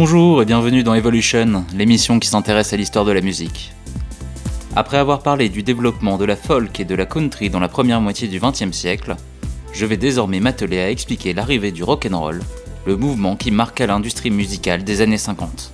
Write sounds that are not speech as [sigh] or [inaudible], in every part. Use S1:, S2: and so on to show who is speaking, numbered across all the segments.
S1: Bonjour et bienvenue dans Evolution, l'émission qui s'intéresse à l'histoire de la musique. Après avoir parlé du développement de la folk et de la country dans la première moitié du XXe siècle, je vais désormais m'atteler à expliquer l'arrivée du rock'n'roll, le mouvement qui marqua l'industrie musicale des années 50.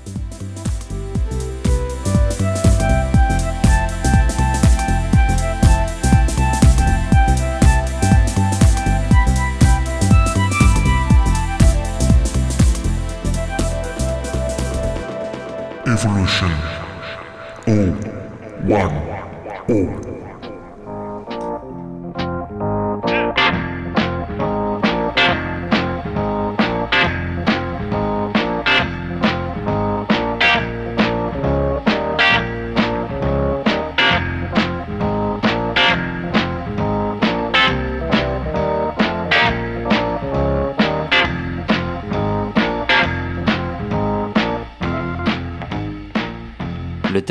S2: Evolution. O. One. O.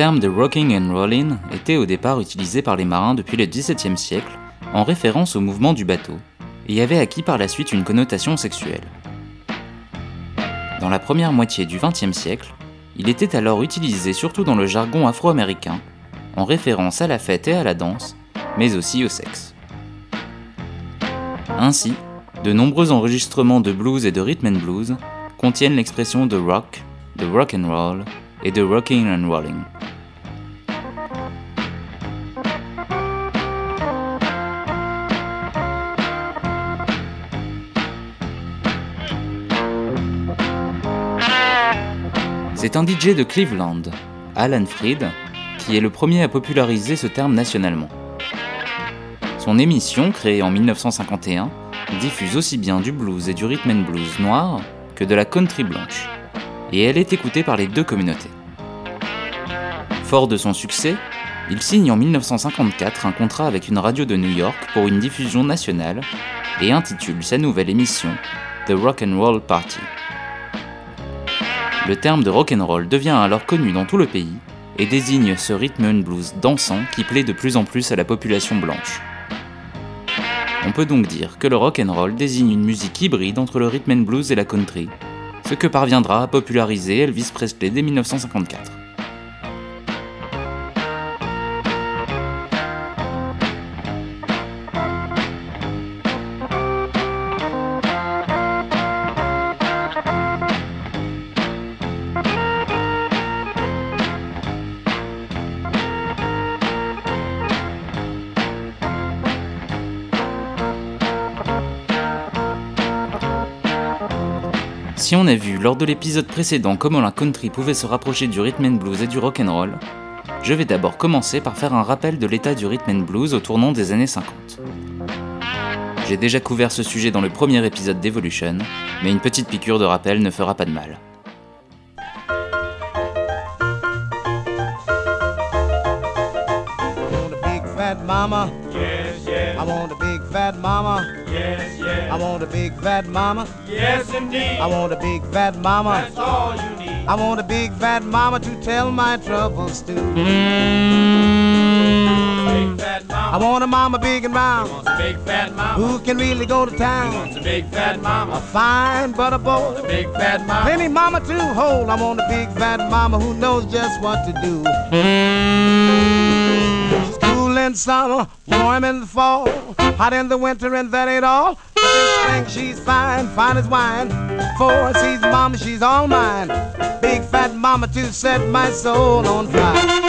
S1: terme de rocking and rolling était au départ utilisé par les marins depuis le XVIIe siècle en référence au mouvement du bateau et avait acquis par la suite une connotation sexuelle. Dans la première moitié du XXe siècle, il était alors utilisé surtout dans le jargon afro-américain, en référence à la fête et à la danse, mais aussi au sexe. Ainsi, de nombreux enregistrements de blues et de rhythm and blues contiennent l'expression de rock, de rock and roll et de rocking and rolling. C'est un DJ de Cleveland, Alan Freed, qui est le premier à populariser ce terme nationalement. Son émission, créée en 1951, diffuse aussi bien du blues et du rhythm and blues noir que de la country blanche, et elle est écoutée par les deux communautés. Fort de son succès, il signe en 1954 un contrat avec une radio de New York pour une diffusion nationale et intitule sa nouvelle émission The Rock and Roll Party. Le terme de rock and roll devient alors connu dans tout le pays et désigne ce rhythm and blues dansant qui plaît de plus en plus à la population blanche. On peut donc dire que le rock and roll désigne une musique hybride entre le rhythm and blues et la country, ce que parviendra à populariser Elvis Presley dès 1954. Lors de l'épisode précédent comment la country pouvait se rapprocher du rhythm and blues et du rock and roll, je vais d'abord commencer par faire un rappel de l'état du rhythm and blues au tournant des années 50. J'ai déjà couvert ce sujet dans le premier épisode d'Evolution, mais une petite piqûre de rappel ne fera pas de mal.
S3: Mama.
S4: Yes, yes,
S3: I want a big fat mama.
S4: yes, yes.
S3: I want a big fat mama.
S4: Yes, indeed.
S3: I want a big fat mama.
S4: That's all you need.
S3: I want a big fat mama to tell my troubles to.
S4: Big fat
S3: I want a mama big and round
S4: Wants a big fat mama.
S3: who can really go to town.
S4: Wants a big fat
S3: A
S4: mama.
S3: fine butter boy.
S4: Big fat mama.
S3: Plenty mama to hold. I want a big fat mama who knows just what to do. In summer, warm in the fall, hot in the winter, and that ain't all. But spring she's fine, fine as wine. Four seasons mama, she's all mine. Big fat mama to set my soul on fire.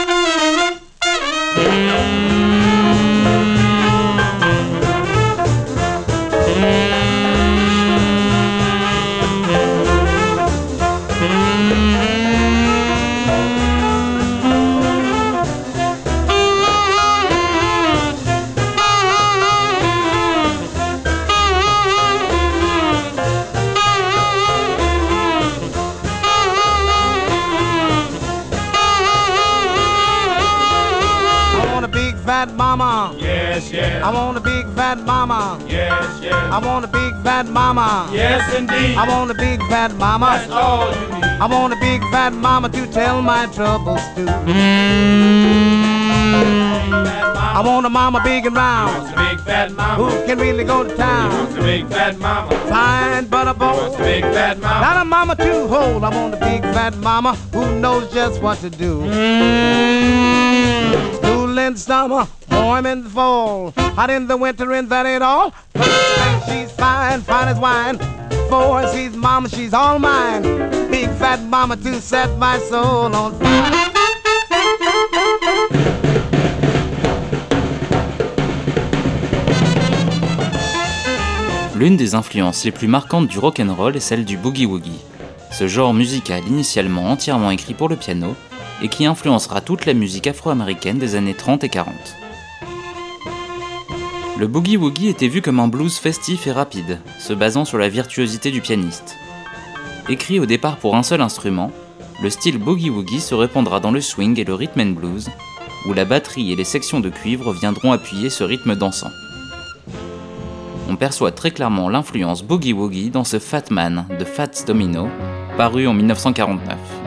S3: Fat mama.
S4: Yes, yes.
S3: I want a big fat mama.
S4: Yes, yes.
S3: I want a big fat mama.
S4: Yes, indeed.
S3: I want a big fat mama.
S4: That's all you need.
S3: I want a big fat mama to tell my troubles to. I want a mama big and
S4: Wants
S3: round
S4: a big
S5: fat mama.
S3: Who can really go to town?
S5: wants a big fat mama.
S3: Fine butter
S5: He wants a big fat mama.
S3: Not a mama too hold. I want a big fat mama who knows just what to do. In summer, warm in the fall, hot in the winter, and that ain't all. She's fine, fine as wine. For she's mama, she's all mine. Big fat mama to set my soul on fire.
S1: L'une des influences les plus marquantes du rock'n'roll est celle du boogie-woogie, ce genre musical initialement entièrement écrit pour le piano et qui influencera toute la musique afro-américaine des années 30 et 40. Le boogie-woogie était vu comme un blues festif et rapide, se basant sur la virtuosité du pianiste. Écrit au départ pour un seul instrument, le style boogie-woogie se répandra dans le swing et le rhythm and blues, où la batterie et les sections de cuivre viendront appuyer ce rythme dansant on perçoit très clairement l'influence Boogie Woogie dans ce Fat Man de Fats Domino, paru en 1949.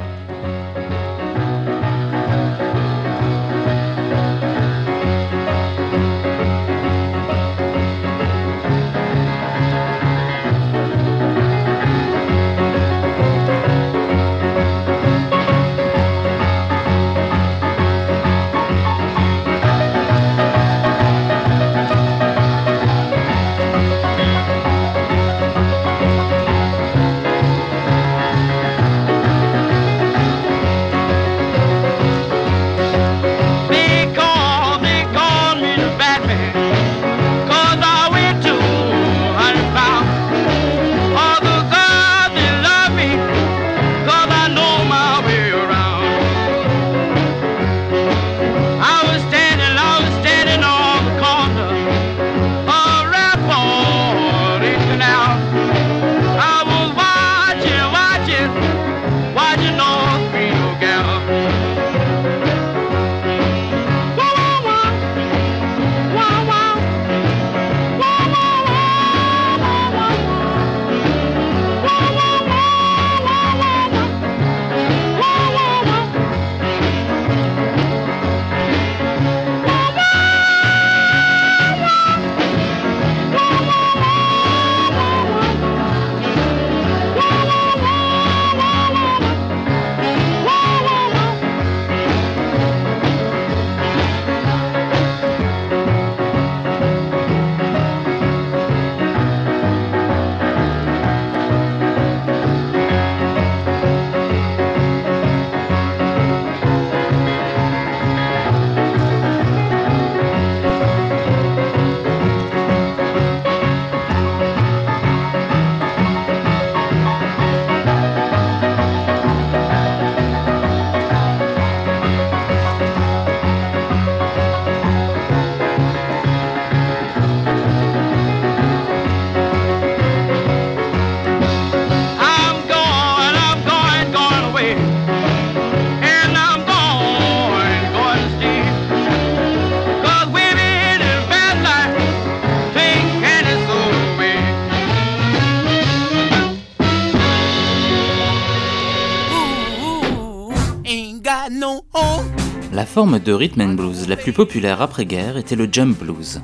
S1: Forme de rhythm and blues la plus populaire après-guerre était le jump blues,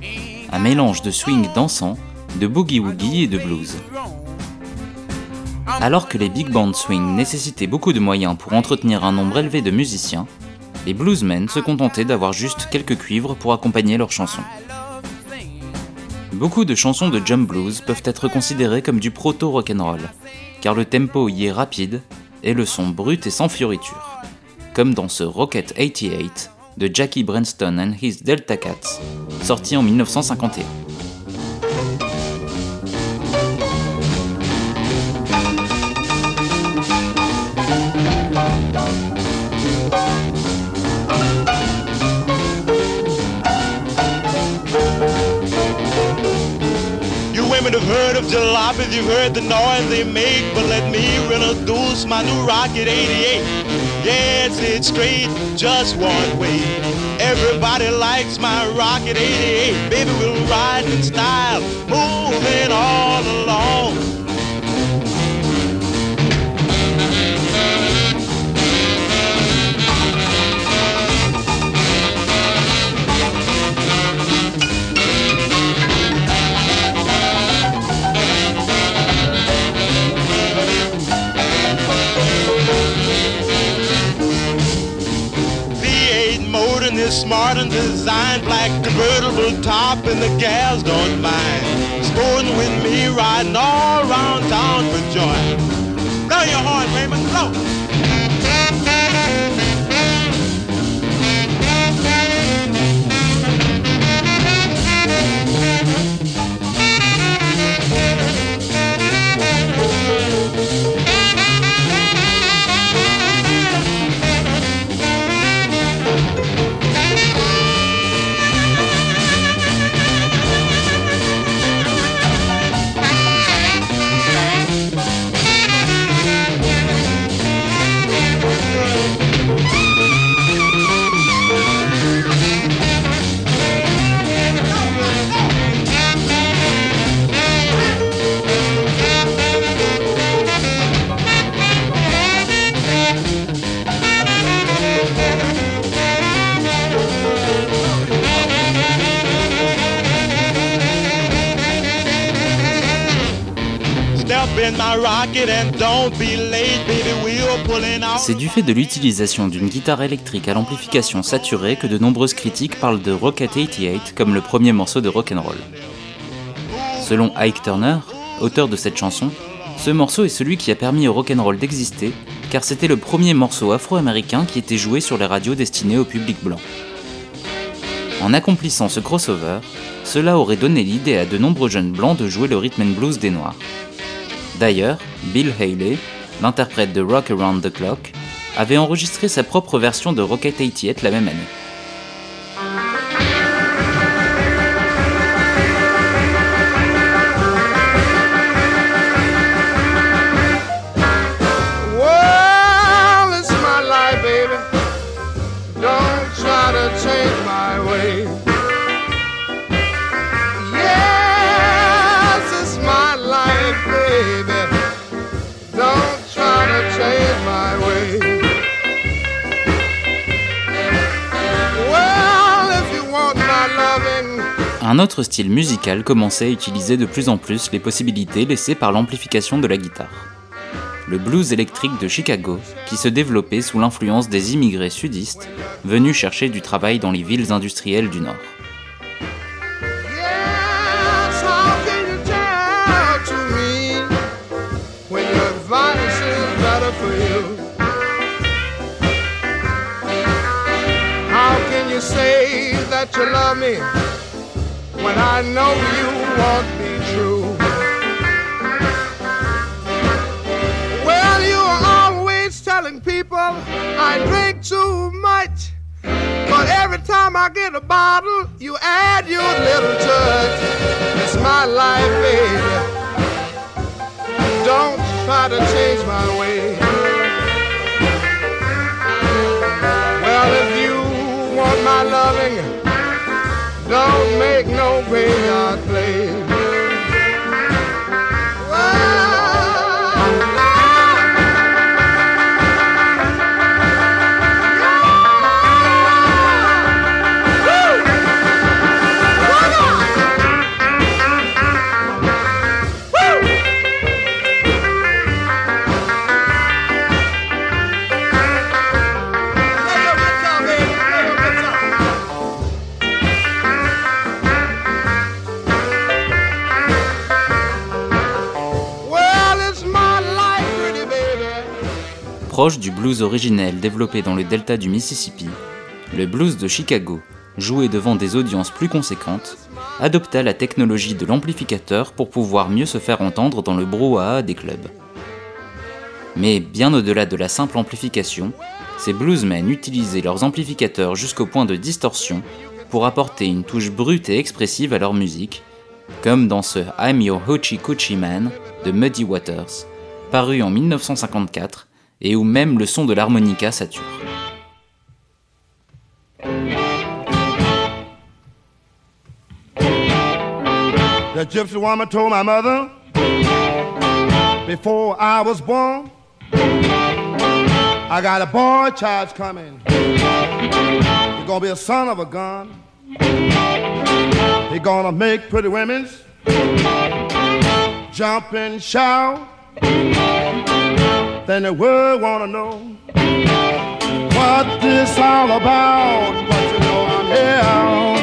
S1: un mélange de swing dansant, de boogie-woogie et de blues. Alors que les big band swing nécessitaient beaucoup de moyens pour entretenir un nombre élevé de musiciens, les bluesmen se contentaient d'avoir juste quelques cuivres pour accompagner leurs chansons. Beaucoup de chansons de jump blues peuvent être considérées comme du proto-rock'n'roll, car le tempo y est rapide et le son brut et sans fioriture, comme dans ce Rocket 88 de Jackie Branston and His Delta Cats, sorti en 1951.
S6: You women have heard of jalopies, you've heard the noise they make, but let me introduce my new Rocket 88. Yes, it's straight, just one way. Everybody likes my Rocket 88. Baby, we'll ride in style, moving all along. Smart and designed, black convertible top, and the gals don't mind. Sporting with me, riding all around town for joy. Blow your horn, Raymond, blow.
S1: C'est du fait de l'utilisation d'une guitare électrique à l'amplification saturée que de nombreuses critiques parlent de Rocket 88 comme le premier morceau de rock'n'roll. Selon Ike Turner, auteur de cette chanson, ce morceau est celui qui a permis au rock'n'roll d'exister car c'était le premier morceau afro-américain qui était joué sur les radios destinées au public blanc. En accomplissant ce crossover, cela aurait donné l'idée à de nombreux jeunes blancs de jouer le rhythm and blues des noirs. D'ailleurs, Bill Haley, l'interprète de Rock Around the Clock, avait enregistré sa propre version de Rocket 88 la même année. Un autre style musical commençait à utiliser de plus en plus les possibilités laissées par l'amplification de la guitare. Le blues électrique de Chicago, qui se développait sous l'influence des immigrés sudistes venus chercher du travail dans les villes industrielles du Nord. When I know you won't be true. Well, you are always telling people I drink too much. But every time I get a bottle, you add your little touch. It's my life, baby. Don't try to change my way. Well, if you want my loving, don't make no graveyard Du blues originel développé dans le delta du Mississippi, le blues de Chicago, joué devant des audiences plus conséquentes, adopta la technologie de l'amplificateur pour pouvoir mieux se faire entendre dans le brouhaha des clubs. Mais bien au-delà de la simple amplification, ces bluesmen utilisaient leurs amplificateurs jusqu'au point de distorsion pour apporter une touche brute et expressive à leur musique, comme dans ce I'm Your Hoochie Coochie Man de Muddy Waters, paru en 1954 et où même le son de l'harmonica sature.
S4: The gypsy woman told my mother before I was born, I got a boy child coming. He's gonna be a son of a gun. He's gonna make pretty women jump and shout then the world wanna know what this all about. But you know hell. Everybody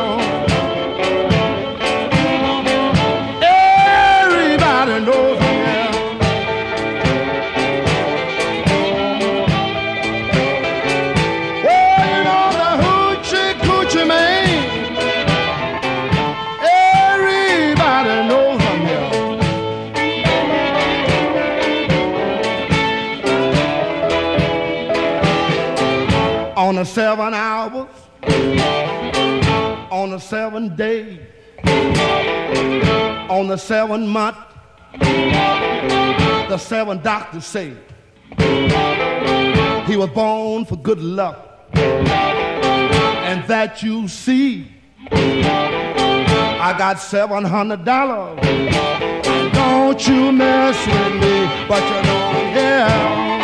S4: On the seven hours, on the seven days, on the seven month, the seven doctors say he was born for good luck, and that you see. I got seven hundred dollars. Don't you mess with me, but you know I'm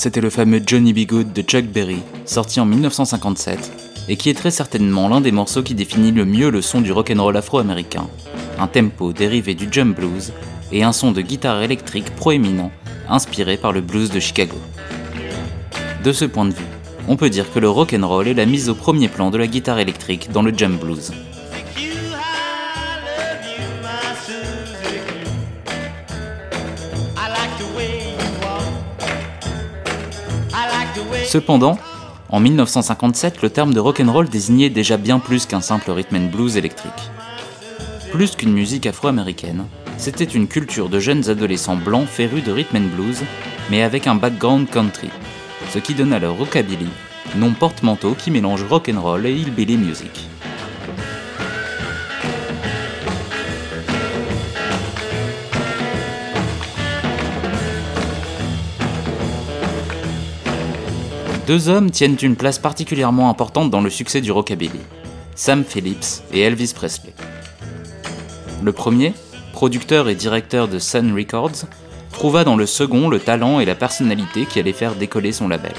S1: c'était le fameux Johnny B. Good de Chuck Berry, sorti en 1957, et qui est très certainement l'un des morceaux qui définit le mieux le son du rock'n'roll afro-américain, un tempo dérivé du jump blues, et un son de guitare électrique proéminent, inspiré par le blues de Chicago. De ce point de vue, on peut dire que le rock and roll est la mise au premier plan de la guitare électrique dans le jam blues. Cependant, en 1957, le terme de rock and roll désignait déjà bien plus qu'un simple rhythm and blues électrique. Plus qu'une musique afro-américaine, c'était une culture de jeunes adolescents blancs férus de rhythm and blues, mais avec un background country, ce qui donna leur rockabilly, nom porte-manteau qui mélange rock and roll et hillbilly music. Deux hommes tiennent une place particulièrement importante dans le succès du rockabilly, Sam Phillips et Elvis Presley. Le premier, producteur et directeur de Sun Records, trouva dans le second le talent et la personnalité qui allaient faire décoller son label.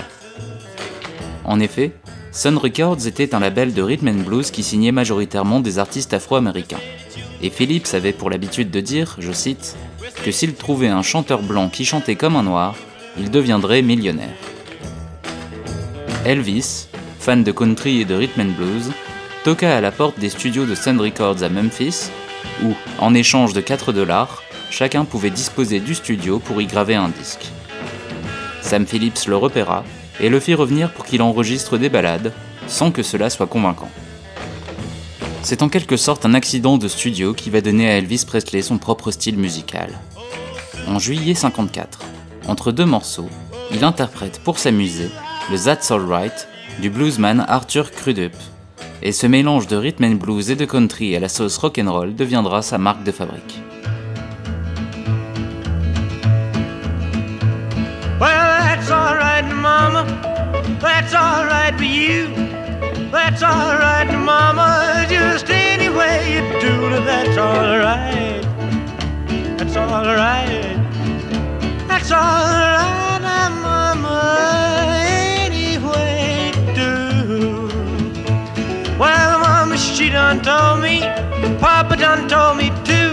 S1: En effet, Sun Records était un label de rhythm and blues qui signait majoritairement des artistes afro-américains. Et Phillips avait pour l'habitude de dire, je cite, que s'il trouvait un chanteur blanc qui chantait comme un noir, il deviendrait millionnaire. Elvis, fan de country et de rhythm and blues, toqua à la porte des studios de Sun Records à Memphis, où, en échange de 4 dollars, chacun pouvait disposer du studio pour y graver un disque. Sam Phillips le repéra et le fit revenir pour qu'il enregistre des ballades, sans que cela soit convaincant. C'est en quelque sorte un accident de studio qui va donner à Elvis Presley son propre style musical. En juillet 54, entre deux morceaux, il interprète pour s'amuser le That's Alright du bluesman Arthur Crudup, et ce mélange de rhythm and blues et de country à la sauce rock'n'roll deviendra sa marque de fabrique.
S7: Well, that's all right, Mama. That's all right for you. That's all right, Mama. Just any way you do that's all right. That's all right. That's all right, Mama. She done told me. Papa done told me too.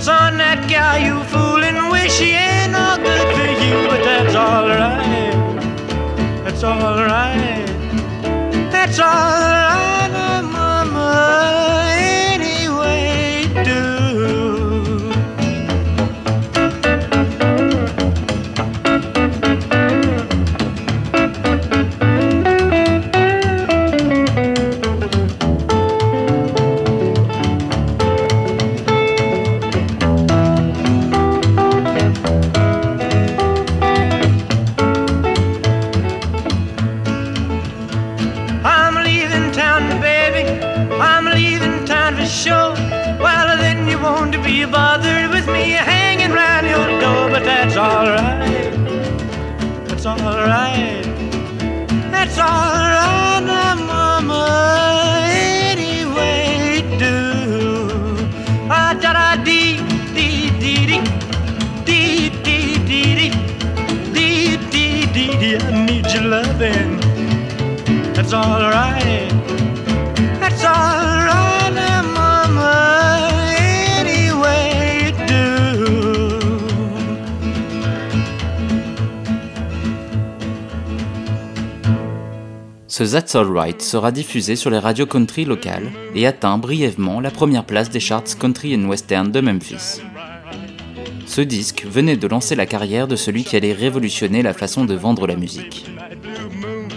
S7: Son, that guy you fooling with, she ain't no good for you, but that's alright. That's alright. That's alright,
S1: Ce That's Alright sera diffusé sur les radios country locales et atteint brièvement la première place des charts country and western de Memphis. Ce disque venait de lancer la carrière de celui qui allait révolutionner la façon de vendre la musique.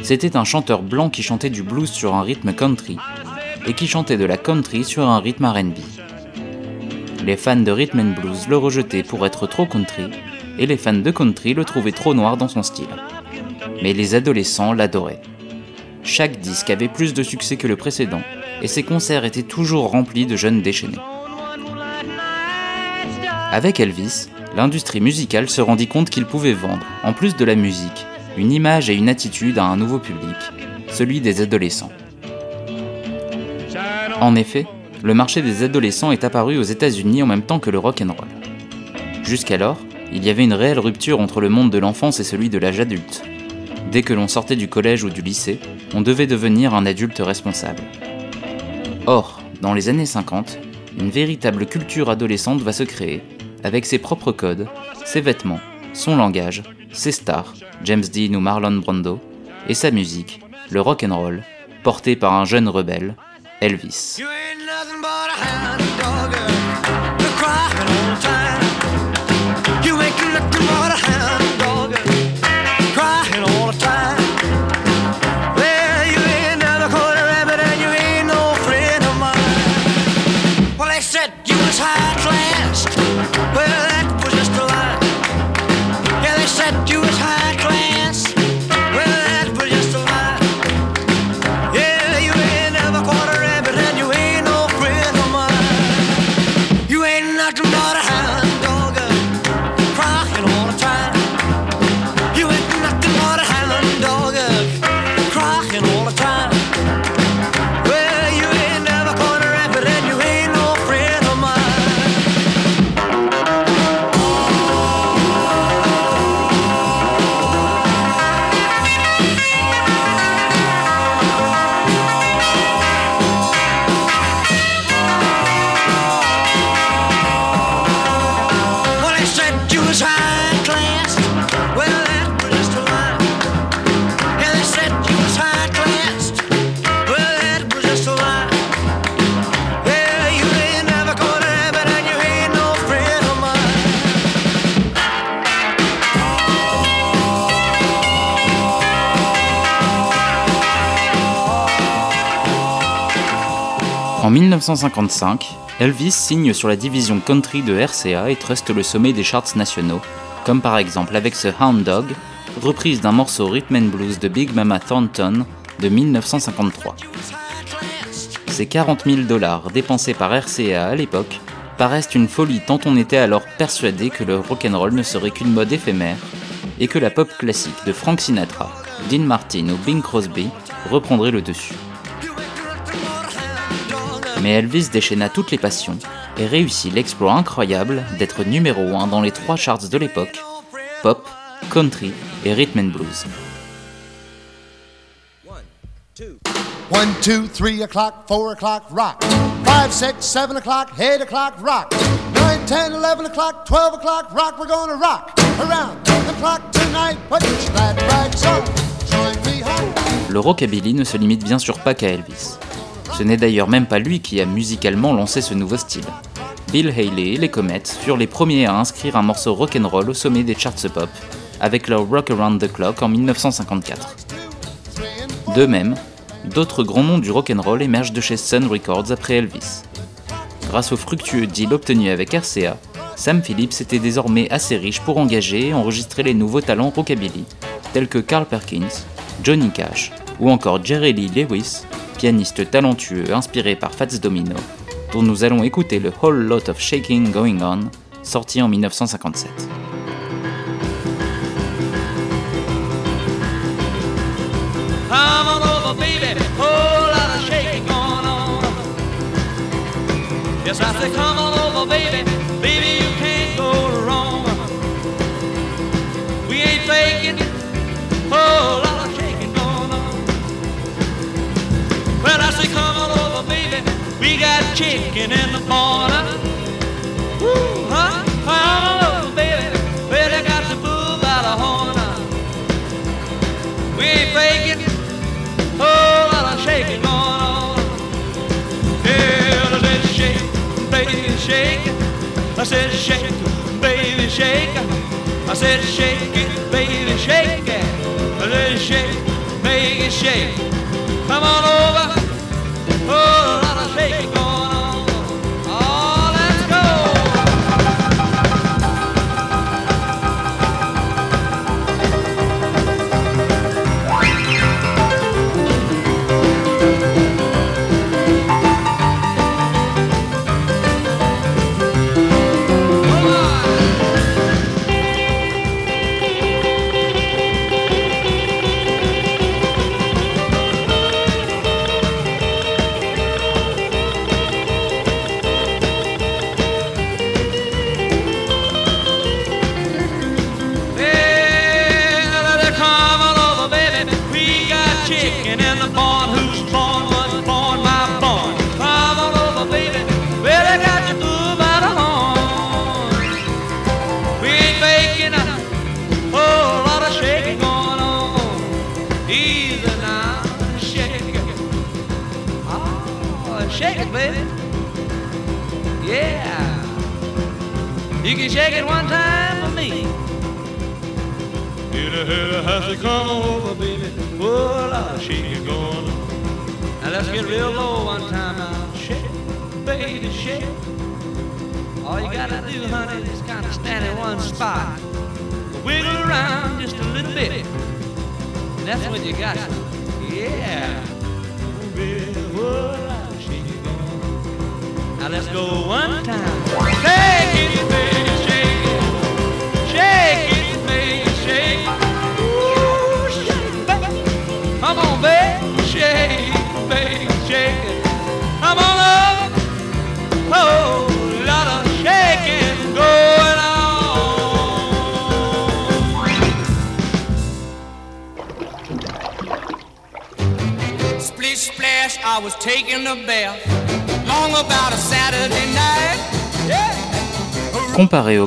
S1: C'était un chanteur blanc qui chantait du blues sur un rythme country et qui chantait de la country sur un rythme RB. Les fans de rhythm and blues le rejetaient pour être trop country et les fans de country le trouvaient trop noir dans son style. Mais les adolescents l'adoraient. Chaque disque avait plus de succès que le précédent et ses concerts étaient toujours remplis de jeunes déchaînés. Avec Elvis, l'industrie musicale se rendit compte qu'il pouvait vendre, en plus de la musique, une image et une attitude à un nouveau public, celui des adolescents. En effet, le marché des adolescents est apparu aux États-Unis en même temps que le rock roll. Jusqu'alors, il y avait une réelle rupture entre le monde de l'enfance et celui de l'âge adulte. Dès que l'on sortait du collège ou du lycée, on devait devenir un adulte responsable. Or, dans les années 50, une véritable culture adolescente va se créer, avec ses propres codes, ses vêtements, son langage, ses stars, James Dean ou Marlon Brando, et sa musique, le rock and roll, porté par un jeune rebelle, Elvis. 1955, Elvis signe sur la division country de RCA et truste le sommet des charts nationaux, comme par exemple avec ce Hound Dog, reprise d'un morceau rhythm and blues de Big Mama Thornton de 1953. Ces 40 000 dollars dépensés par RCA à l'époque paraissent une folie tant on était alors persuadé que le rock'n'roll ne serait qu'une mode éphémère et que la pop classique de Frank Sinatra, Dean Martin ou Bing Crosby reprendrait le dessus. Mais Elvis déchaîna toutes les passions et réussit l'exploit incroyable d'être numéro 1 dans les trois charts de l'époque pop, country et rhythm and blues.
S8: One, two, three o'clock, four o'clock, rock. Five, six, seven o'clock, eight o'clock, rock. Nine, ten, eleven o'clock, twelve o'clock, rock. We're gonna rock around the clock tonight. Put your glad rags on. Join me home.
S1: Le rockabilly ne se limite bien sûr pas qu'à Elvis. Ce n'est d'ailleurs même pas lui qui a musicalement lancé ce nouveau style. Bill Haley et les Comets furent les premiers à inscrire un morceau rock'n'roll au sommet des charts pop, avec leur Rock Around the Clock en 1954. De même, d'autres grands noms du rock'n'roll émergent de chez Sun Records après Elvis. Grâce au fructueux deal obtenu avec RCA, Sam Phillips était désormais assez riche pour engager et enregistrer les nouveaux talents rockabilly, tels que Carl Perkins, Johnny Cash ou encore Jerry Lee Lewis, pianiste talentueux inspiré par Fats Domino, dont nous allons écouter le Whole Lot of Shaking Going On, sorti en 1957.
S9: Come on over, baby. Whole lot of shaking going on. Yes, I say, come on Chicken in the corner. Woo, huh? Oh, on over, baby. I got the bull by the horn. We ain't faking. Oh, lot of shaking going on. Yeah, I shake, baby, shake. I said shake, baby, shake. I said shake it, baby, shake. I said shake, it shake. Come on over. Oh, lot of shaking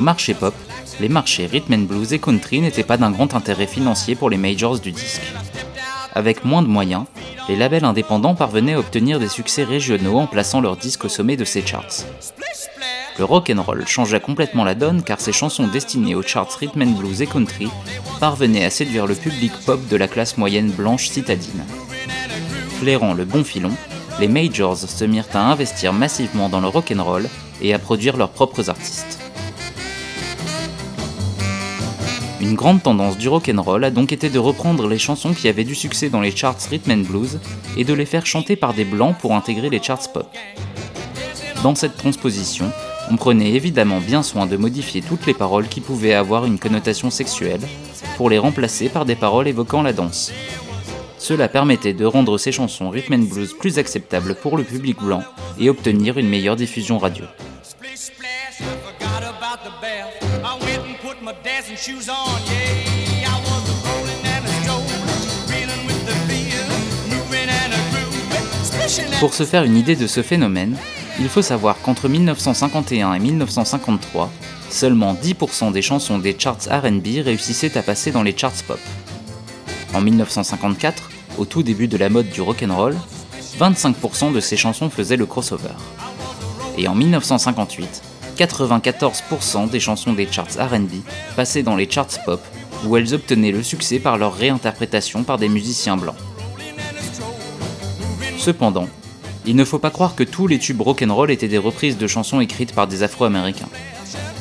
S1: marché pop, les marchés rhythm and blues et country n'étaient pas d'un grand intérêt financier pour les majors du disque. Avec moins de moyens, les labels indépendants parvenaient à obtenir des succès régionaux en plaçant leurs disques au sommet de ces charts. Le rock and roll changea complètement la donne car ces chansons destinées aux charts rhythm and blues et country parvenaient à séduire le public pop de la classe moyenne blanche citadine. Flairant le bon filon, les majors se mirent à investir massivement dans le rock and roll et à produire leurs propres artistes. Une grande tendance du rock'n'roll a donc été de reprendre les chansons qui avaient du succès dans les charts rhythm and blues et de les faire chanter par des blancs pour intégrer les charts pop. Dans cette transposition, on prenait évidemment bien soin de modifier toutes les paroles qui pouvaient avoir une connotation sexuelle pour les remplacer par des paroles évoquant la danse. Cela permettait de rendre ces chansons rhythm and blues plus acceptables pour le public blanc et obtenir une meilleure diffusion radio. Pour se faire une idée de ce phénomène, il faut savoir qu'entre 1951 et 1953, seulement 10% des chansons des charts RB réussissaient à passer dans les charts pop. En 1954, au tout début de la mode du rock'n'roll, 25% de ces chansons faisaient le crossover. Et en 1958, 94% des chansons des charts RB passaient dans les charts pop, où elles obtenaient le succès par leur réinterprétation par des musiciens blancs. Cependant, il ne faut pas croire que tous les tubes rock'n'roll étaient des reprises de chansons écrites par des Afro-Américains.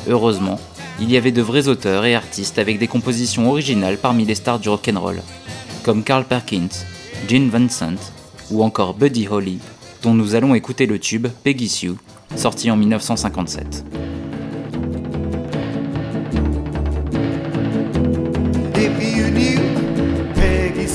S1: Heureusement, il y avait de vrais auteurs et artistes avec des compositions originales parmi les stars du rock'n'roll, comme Carl Perkins, Gene Vincent ou encore Buddy Holly, dont nous allons écouter le tube Peggy Sue, sorti en 1957.
S10: If you knew Peggy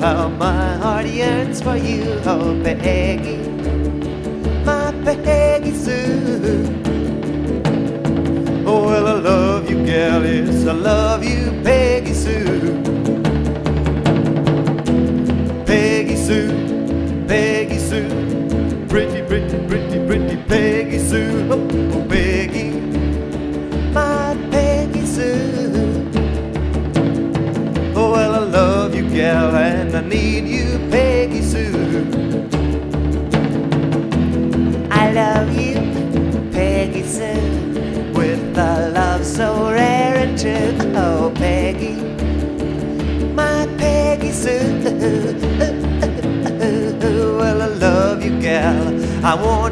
S10: how my heart yearns for you, oh, Peggy. My Peggy Sue. Oh, well, I love you, gal, I love you, Peggy Sue. Peggy Sue, Peggy Sue, pretty, pretty, pretty, pretty Peggy Sue. Oh, oh, Peggy, gal, and I need you, Peggy Sue. I love you, Peggy Sue with a love so rare and true. Oh, Peggy, my Peggy Sue. [laughs] Well, I love you, gal. I want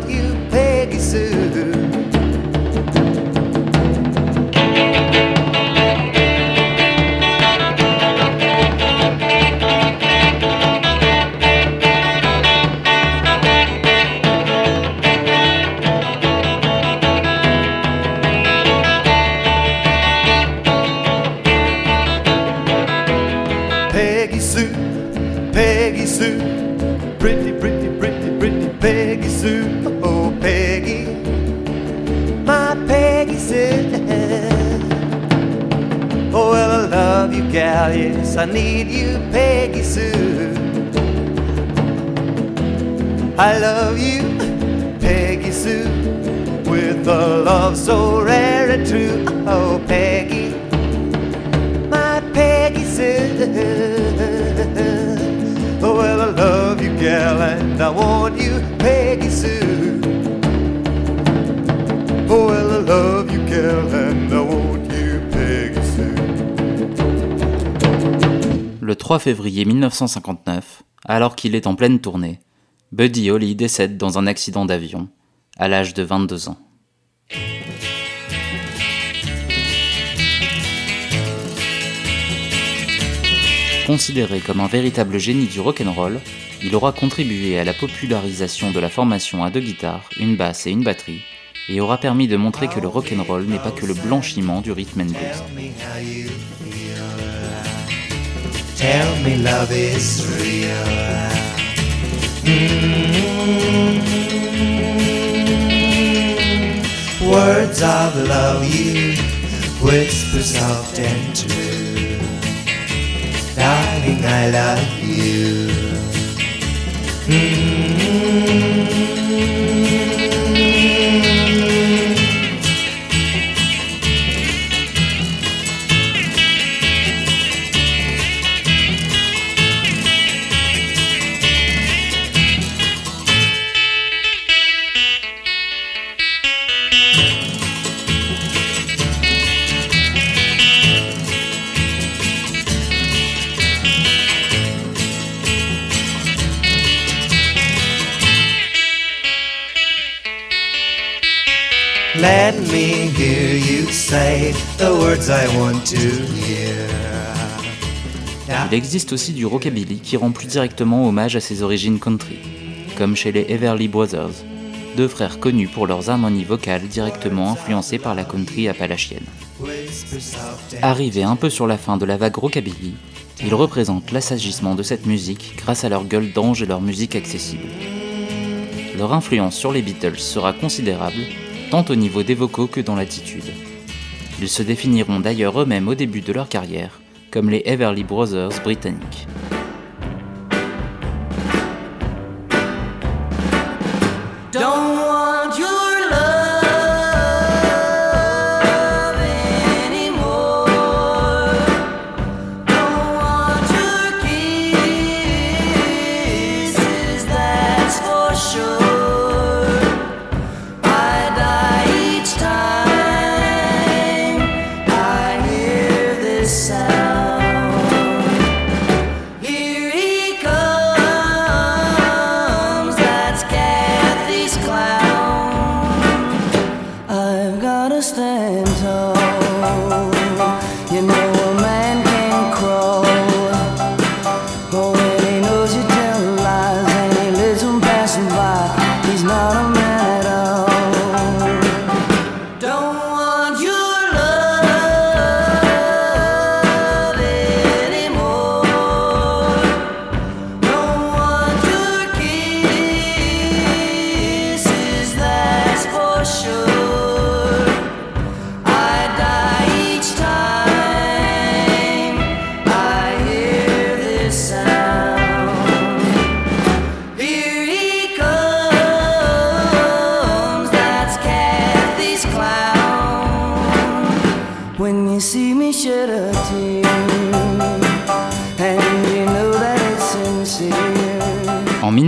S10: gal, yes, I need you, Peggy Sue. I love you, Peggy Sue, with a love so rare and true. Oh, Peggy, my Peggy Sue. Oh, well, I love you, gal, and I want you, Peggy Sue. Oh, well, I love you, gal, and I want
S1: 3 février 1959, alors qu'il est en pleine tournée, Buddy Holly décède dans un accident d'avion, à l'âge de 22 ans. Considéré comme un véritable génie du rock'n'roll, il aura contribué à la popularisation de la formation à deux guitares, une basse et une batterie, et aura permis de montrer que le rock'n'roll n'est pas que le blanchiment du rhythm and blues.
S11: Tell me love is real. Mm. Words of love you whisper soft and true. Darling, I love you. Mm. Let me hear you say the words I want to hear.
S1: Il existe aussi du rockabilly qui rend plus directement hommage à ses origines country, comme chez les Everly Brothers, deux frères connus pour leurs harmonies vocales directement influencées par la country appalachienne. Arrivés un peu sur la fin de la vague rockabilly, ils représentent l'assagissement de cette musique grâce à leur gueule d'ange et leur musique accessible. Leur influence sur les Beatles sera considérable, tant au niveau des vocaux que dans l'attitude. Ils se définiront d'ailleurs eux-mêmes au début de leur carrière comme les Everly Brothers britanniques.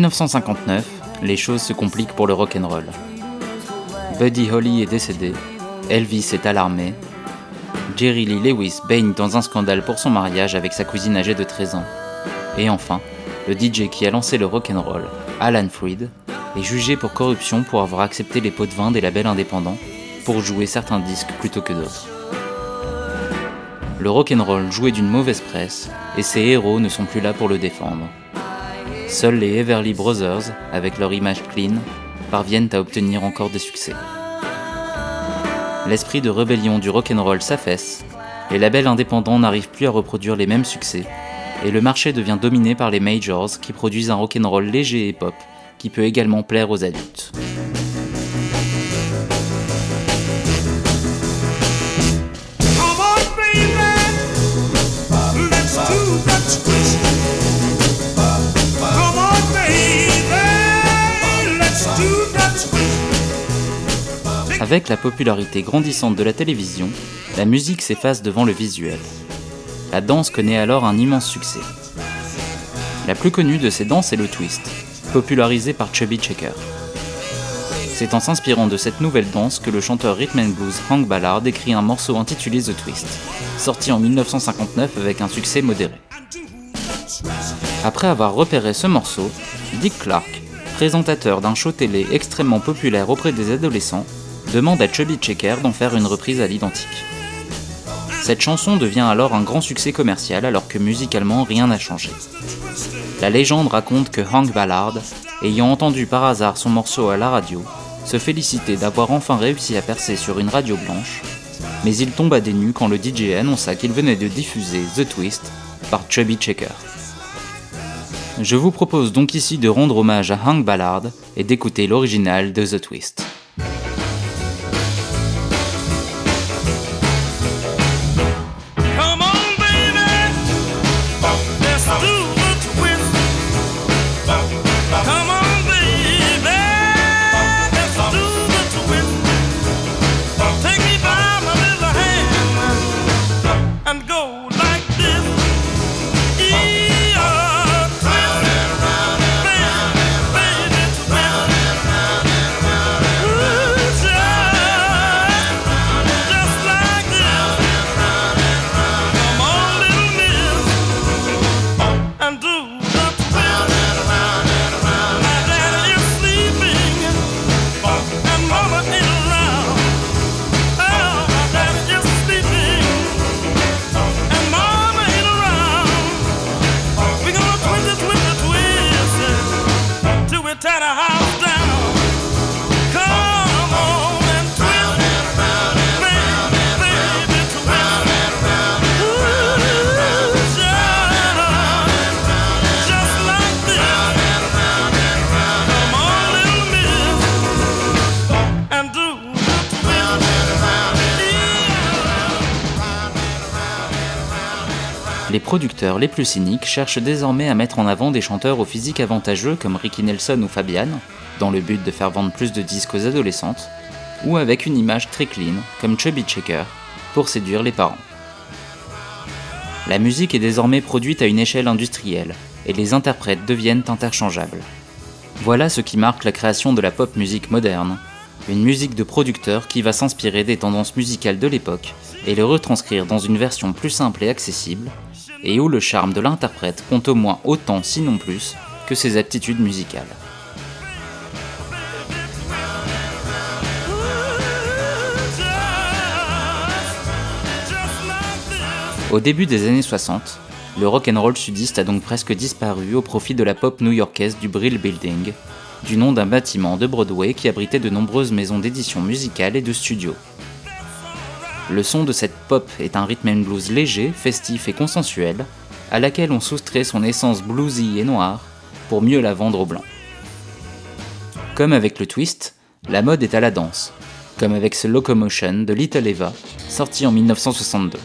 S1: 1959, les choses se compliquent pour le rock'n'roll. Buddy Holly est décédé, Elvis est alarmé, Jerry Lee Lewis baigne dans un scandale pour son mariage avec sa cousine âgée de 13 ans. Et enfin, le DJ qui a lancé le rock'n'roll, Alan Freed, est jugé pour corruption pour avoir accepté les pots de vin des labels indépendants pour jouer certains disques plutôt que d'autres. Le rock'n'roll jouait d'une mauvaise presse et ses héros ne sont plus là pour le défendre. Seuls les Everly Brothers, avec leur image clean, parviennent à obtenir encore des succès. L'esprit de rébellion du rock'n'roll s'affaisse, les labels indépendants n'arrivent plus à reproduire les mêmes succès, et le marché devient dominé par les majors qui produisent un rock'n'roll léger et pop qui peut également plaire aux adultes. Avec la popularité grandissante de la télévision, la musique s'efface devant le visuel. La danse connaît alors un immense succès. La plus connue de ces danses est le twist, popularisé par Chubby Checker. C'est en s'inspirant de cette nouvelle danse que le chanteur rhythm and blues Hank Ballard écrit un morceau intitulé The Twist, sorti en 1959 avec un succès modéré. Après avoir repéré ce morceau, Dick Clark, présentateur d'un show télé extrêmement populaire auprès des adolescents, demande à Chubby Checker d'en faire une reprise à l'identique. Cette chanson devient alors un grand succès commercial alors que musicalement rien n'a changé. La légende raconte que Hank Ballard, ayant entendu par hasard son morceau à la radio, se félicitait d'avoir enfin réussi à percer sur une radio blanche, mais il tomba des nues quand le DJ annonça qu'il venait de diffuser The Twist par Chubby Checker. Je vous propose donc ici de rendre hommage à Hank Ballard et d'écouter l'original de The Twist. Les producteurs les plus cyniques cherchent désormais à mettre en avant des chanteurs au physique avantageux comme Ricky Nelson ou Fabian, dans le but de faire vendre plus de disques aux adolescentes, ou avec une image très clean comme Chubby Checker, pour séduire les parents. La musique est désormais produite à une échelle industrielle, et les interprètes deviennent interchangeables. Voilà ce qui marque la création de la pop musique moderne, une musique de producteur qui va s'inspirer des tendances musicales de l'époque et les retranscrire dans une version plus simple et accessible, et où le charme de l'interprète compte au moins autant, sinon plus, que ses aptitudes musicales. Au début des années 60, le rock'n'roll sudiste a donc presque disparu au profit de la pop new-yorkaise du Brill Building, du nom d'un bâtiment de Broadway qui abritait de nombreuses maisons d'édition musicale et de studios. Le son de cette pop est un rhythm and blues léger, festif et consensuel, à laquelle on soustrait son essence bluesy et noire pour mieux la vendre aux blancs. Comme avec le twist, la mode est à la danse, comme avec ce Locomotion de Little Eva, sorti en 1962.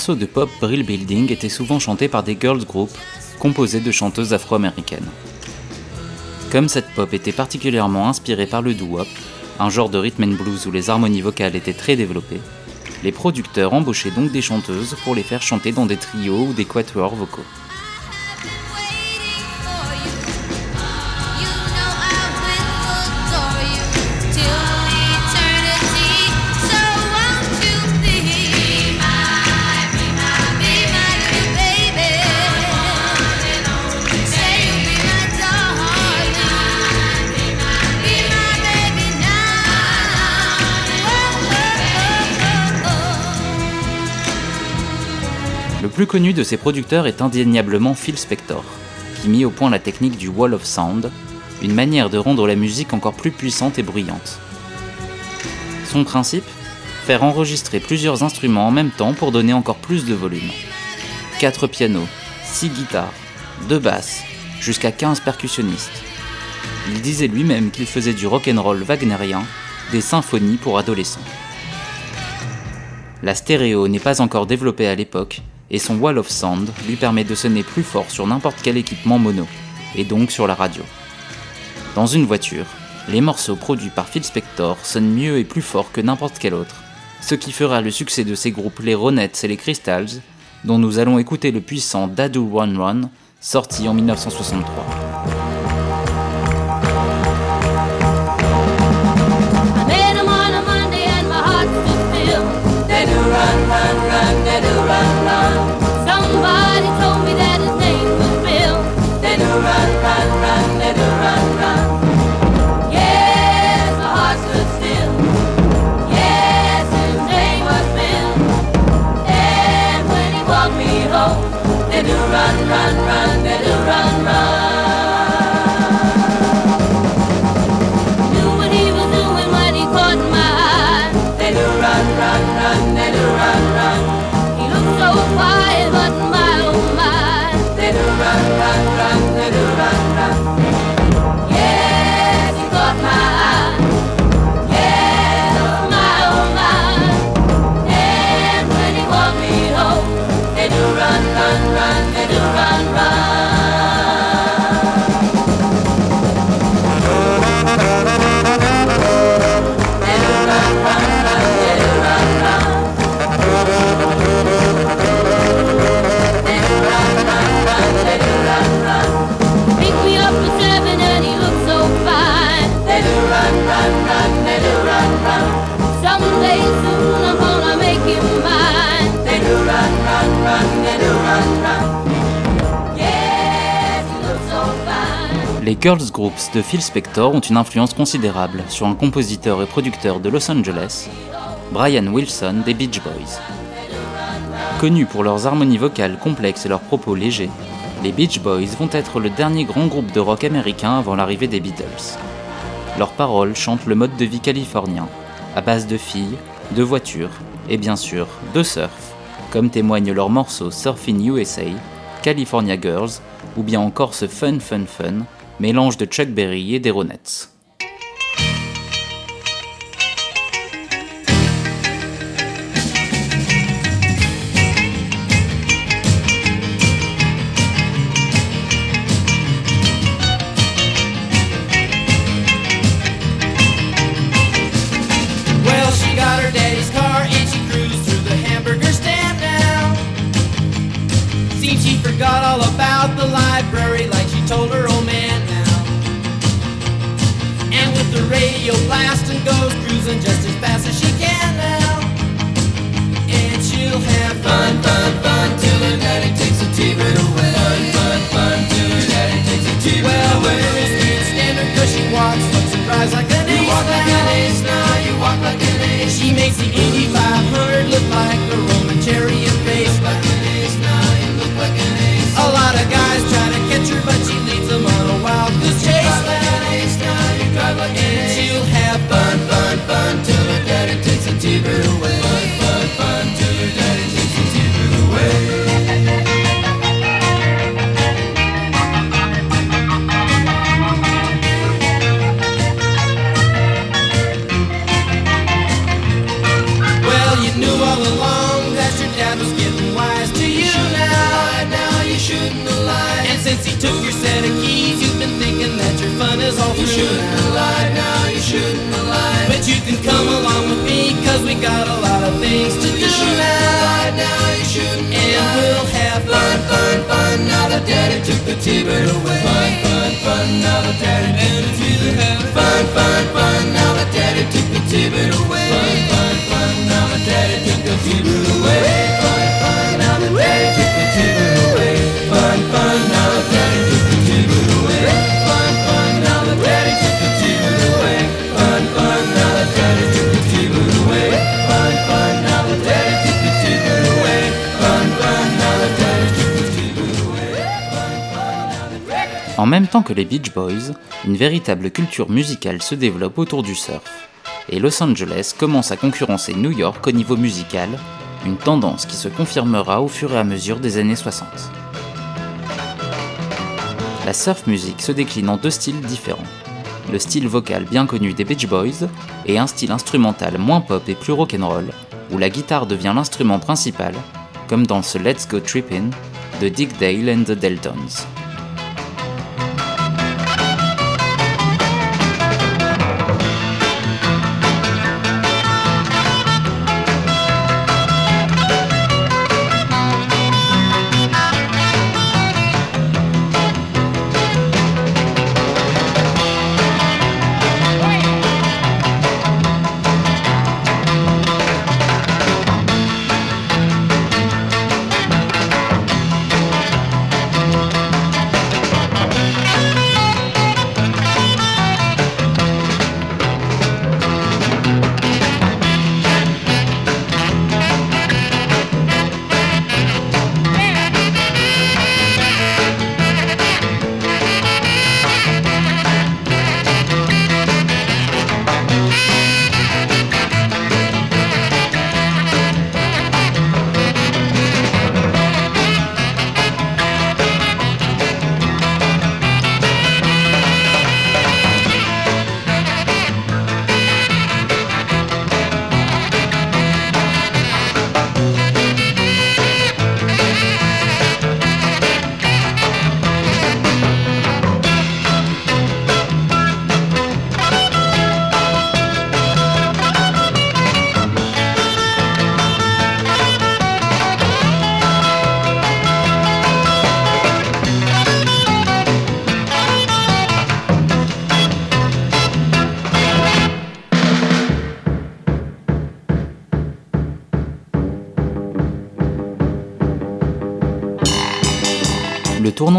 S1: Morceaux de pop Brill Building étaient souvent chantés par des girls groups composés de chanteuses afro-américaines. Comme cette pop était particulièrement inspirée par le doo-wop, un genre de rhythm and blues où les harmonies vocales étaient très développées, les producteurs embauchaient donc des chanteuses pour les faire chanter dans des trios ou des quatuors vocaux. Plus connu de ces producteurs est indéniablement Phil Spector, qui mit au point la technique du Wall of Sound, une manière de rendre la musique encore plus puissante et bruyante. Son principe? Faire enregistrer plusieurs instruments en même temps pour donner encore plus de volume. 4 pianos, 6 guitares, 2 basses, jusqu'à 15 percussionnistes. Il disait lui-même qu'il faisait du rock'n'roll wagnérien, des symphonies pour adolescents. La stéréo n'est pas encore développée à l'époque, et son Wall of Sound lui permet de sonner plus fort sur n'importe quel équipement mono, et donc sur la radio. Dans une voiture, les morceaux produits par Phil Spector sonnent mieux et plus fort que n'importe quel autre, ce qui fera le succès de ces groupes les Ronettes et les Crystals, dont nous allons écouter le puissant Dadu Run Run, sorti en 1963.
S12: Run, they do run,
S1: Les girls groups de Phil Spector ont une influence considérable sur un compositeur et producteur de Los Angeles, Brian Wilson des Beach Boys. Connus pour leurs harmonies vocales complexes et leurs propos légers, les Beach Boys vont être le dernier grand groupe de rock américain avant l'arrivée des Beatles. Leurs paroles chantent le mode de vie californien, à base de filles, de voitures et bien sûr de surf, comme témoignent leurs morceaux Surfing USA, California Girls ou bien encore ce Fun Fun Fun, mélange de Chuck Berry et des
S7: got a lot of things to do now. now you should and we'll have fun, fun, fun. Now that daddy took the T-bird away. Fun, fun, fun. Now that daddy and the T-bird fun, fun, fun.
S1: Même temps que les Beach Boys, une véritable culture musicale se développe autour du surf. Et Los Angeles commence à concurrencer New York au niveau musical, une tendance qui se confirmera au fur et à mesure des années 60. La surf music se décline en deux styles différents. Le style vocal bien connu des Beach Boys et un style instrumental moins pop et plus rock'n'roll, où la guitare devient l'instrument principal, comme dans ce Let's Go Trippin' de Dick Dale and the Deltons.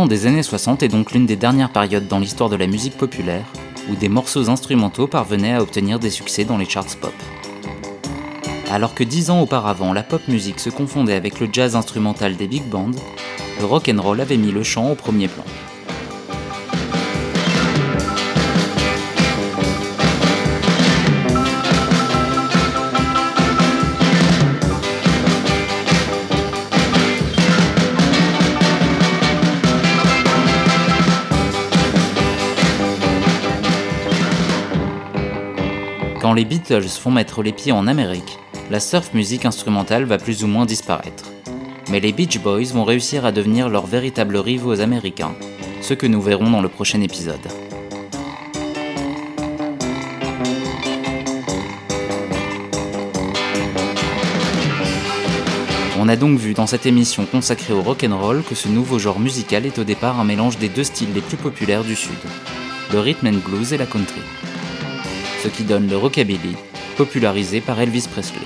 S1: Des années 60 est donc l'une des dernières périodes dans l'histoire de la musique populaire où des morceaux instrumentaux parvenaient à obtenir des succès dans les charts pop. Alors que dix ans auparavant, la pop music se confondait avec le jazz instrumental des big bands, le rock and roll avait mis le chant au premier plan. Quand les Beatles font mettre les pieds en Amérique, la surf musique instrumentale va plus ou moins disparaître. Mais les Beach Boys vont réussir à devenir leurs véritables rivaux américains, ce que nous verrons dans le prochain épisode. On a donc vu dans cette émission consacrée au rock'n'roll que ce nouveau genre musical est au départ un mélange des deux styles les plus populaires du Sud, le rhythm and blues et la country ce qui donne le rockabilly, popularisé par Elvis Presley.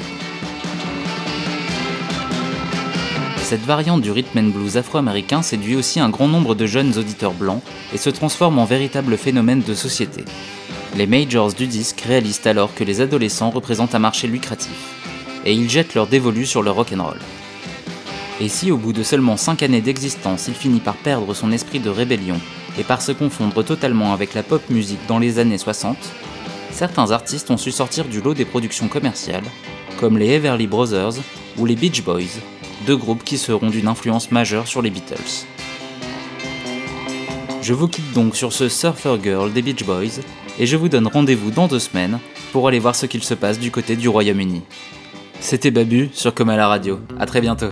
S1: Cette variante du rhythm and blues afro-américain séduit aussi un grand nombre de jeunes auditeurs blancs et se transforme en véritable phénomène de société. Les majors du disque réalisent alors que les adolescents représentent un marché lucratif, et ils jettent leur dévolu sur le rock'n'roll. Et si au bout de seulement 5 années d'existence il finit par perdre son esprit de rébellion et par se confondre totalement avec la pop musique dans les années 60, certains artistes ont su sortir du lot des productions commerciales, comme les Everly Brothers ou les Beach Boys, deux groupes qui seront d'une influence majeure sur les Beatles. Je vous quitte donc sur ce Surfer Girl des Beach Boys et je vous donne rendez-vous dans deux semaines pour aller voir ce qu'il se passe du côté du Royaume-Uni. C'était Babu sur Comme à la radio. À très bientôt.